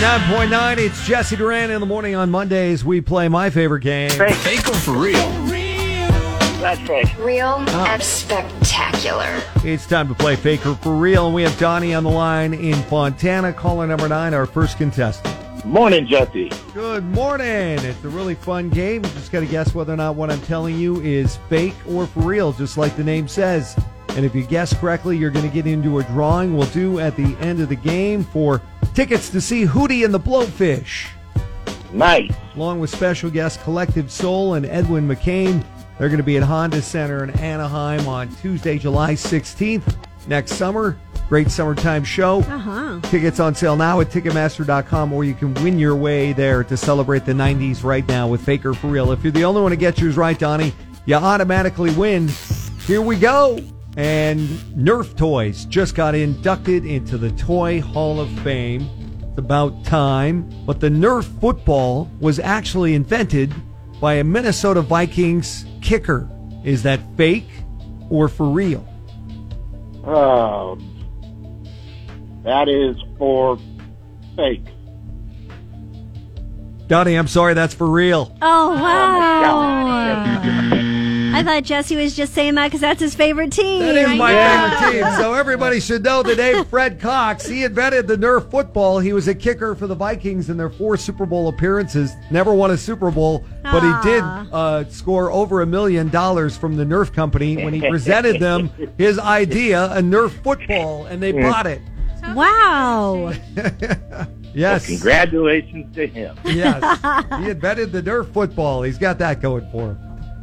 99.9, it's Jesse Duran in the morning on Mondays. We play my favorite game. Fake or for real? That's fake. Real oh. and spectacular. It's time to play Fake or for real. And we have Donnie on the line in Fontana, caller number nine, our first contestant. Morning, Jesse. Good morning. It's a really fun game. You just got to guess whether or not what I'm telling you is fake or for real, just like the name says. And if you guess correctly, you're going to get into a drawing we'll do at the end of the game for tickets to see Hootie and the Blowfish. Nice. along with special guests Collective Soul and Edwin McCain. They're going to be at Honda Center in Anaheim on Tuesday, July 16th next summer. Great summertime show. Uh-huh. Tickets on sale now at Ticketmaster.com, or you can win your way there to celebrate the 90s right now with Fake or for Real. If you're the only one to get yours right, Donnie, you automatically win. Here we go. And Nerf Toys just got inducted into the Toy Hall of Fame. It's about time. But the Nerf football was actually invented by a Minnesota Vikings kicker. Is that fake or for real? Um, that is for fake. Donnie, I'm sorry, that's for real. Oh, my wow. I thought Jesse was just saying that because that's his favorite team. That is my Yeah. favorite team. So everybody should know the name Fred Cox. He invented the Nerf football. He was a kicker for the Vikings in their four Super Bowl appearances. Never won a Super Bowl, but he did uh, score over a million dollars from the Nerf company when he presented them his idea, a Nerf football, and they bought it. Wow. Yes. Congratulations to him. Yes. he invented the Nerf football. He's got that going for him.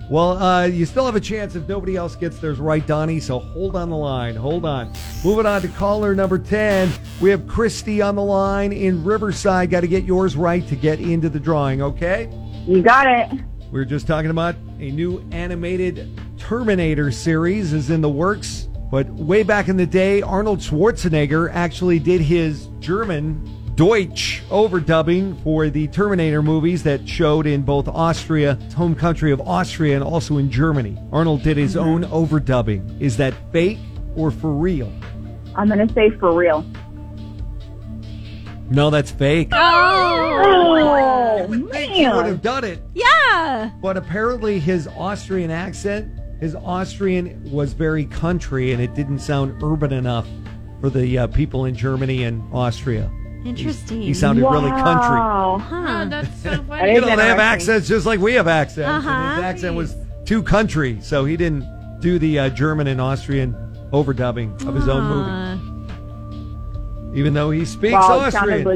Well, uh, you still have a chance if nobody else gets theirs right, Donnie. So hold on the line. Hold on. Moving on to caller number 10. We have Christy on the line in Riverside. Got to get yours right to get into the drawing, okay? You got it. We were just talking about a new animated Terminator series is in the works. But way back in the day, Arnold Schwarzenegger actually did his German Deutsch overdubbing for the Terminator movies that showed in both Austria, home country of Austria, and also in Germany. Arnold did his own overdubbing. Is that fake or for real? I'm going to say for real. No, that's fake. Oh. Oh, He would have done it. Yeah. But apparently, his Austrian accent, his Austrian was very country, and it didn't sound urban enough for the uh, people in Germany and Austria. Interesting. He sounded really country. Wow. Huh. That's so That funny. is You know, they have accents just like we have accents. Uh-huh. his accent was too country, so he didn't do the uh, German and Austrian overdubbing of his own movie, Uh, even though he speaks Wow, Austrian.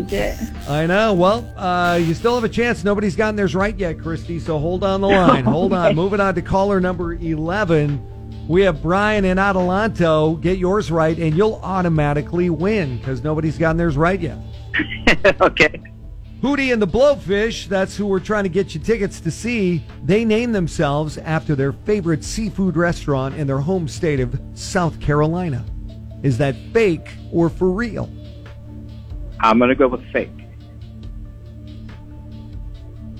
I know. Well, uh, you still have a chance. Nobody's gotten theirs right yet, Christy. So hold on the line. Hold on. Moving on to caller number 11. We have Brian in Adelanto. Get yours right, and you'll automatically win because nobody's gotten theirs right yet. okay. Hootie and the Blowfish, that's who we're trying to get you tickets to see. They name themselves after their favorite seafood restaurant in their home state of South Carolina. Is that fake or for real? I'm going to go with fake.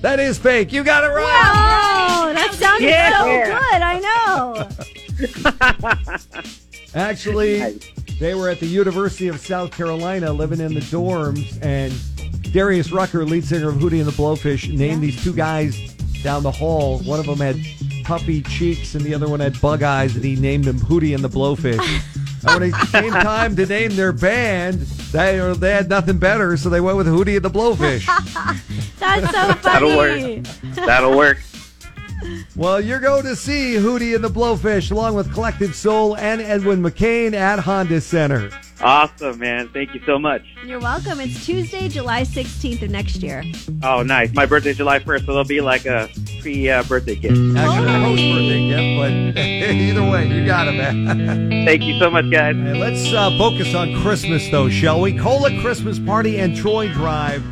That is fake. You got it right. oh, that sounded Yeah. so good. I know. Actually, Nice. They were at the University of South Carolina living in the dorms, and Darius Rucker, lead singer of Hootie and the Blowfish, named these two guys down the hall. One of them had puffy cheeks, and the other one had bug eyes, and he named them Hootie and the Blowfish. and when it came time to name their band, they, they had nothing better, so they went with Hootie and the Blowfish. That's so funny. That'll work. That'll work. Well, you're going to see Hootie and the Blowfish along with Collective Soul and Edwin McCain at Honda Center. Awesome, man. Thank you so much. You're welcome. It's Tuesday, July 16th of next year. Oh, nice. My birthday's July 1st, so there'll be like a pre uh, birthday gift. Actually, a post birthday gift, but either way, you got it, man. Thank you so much, guys. Hey, let's uh, focus on Christmas, though, shall we? KOLA Christmas Party and Troy Drive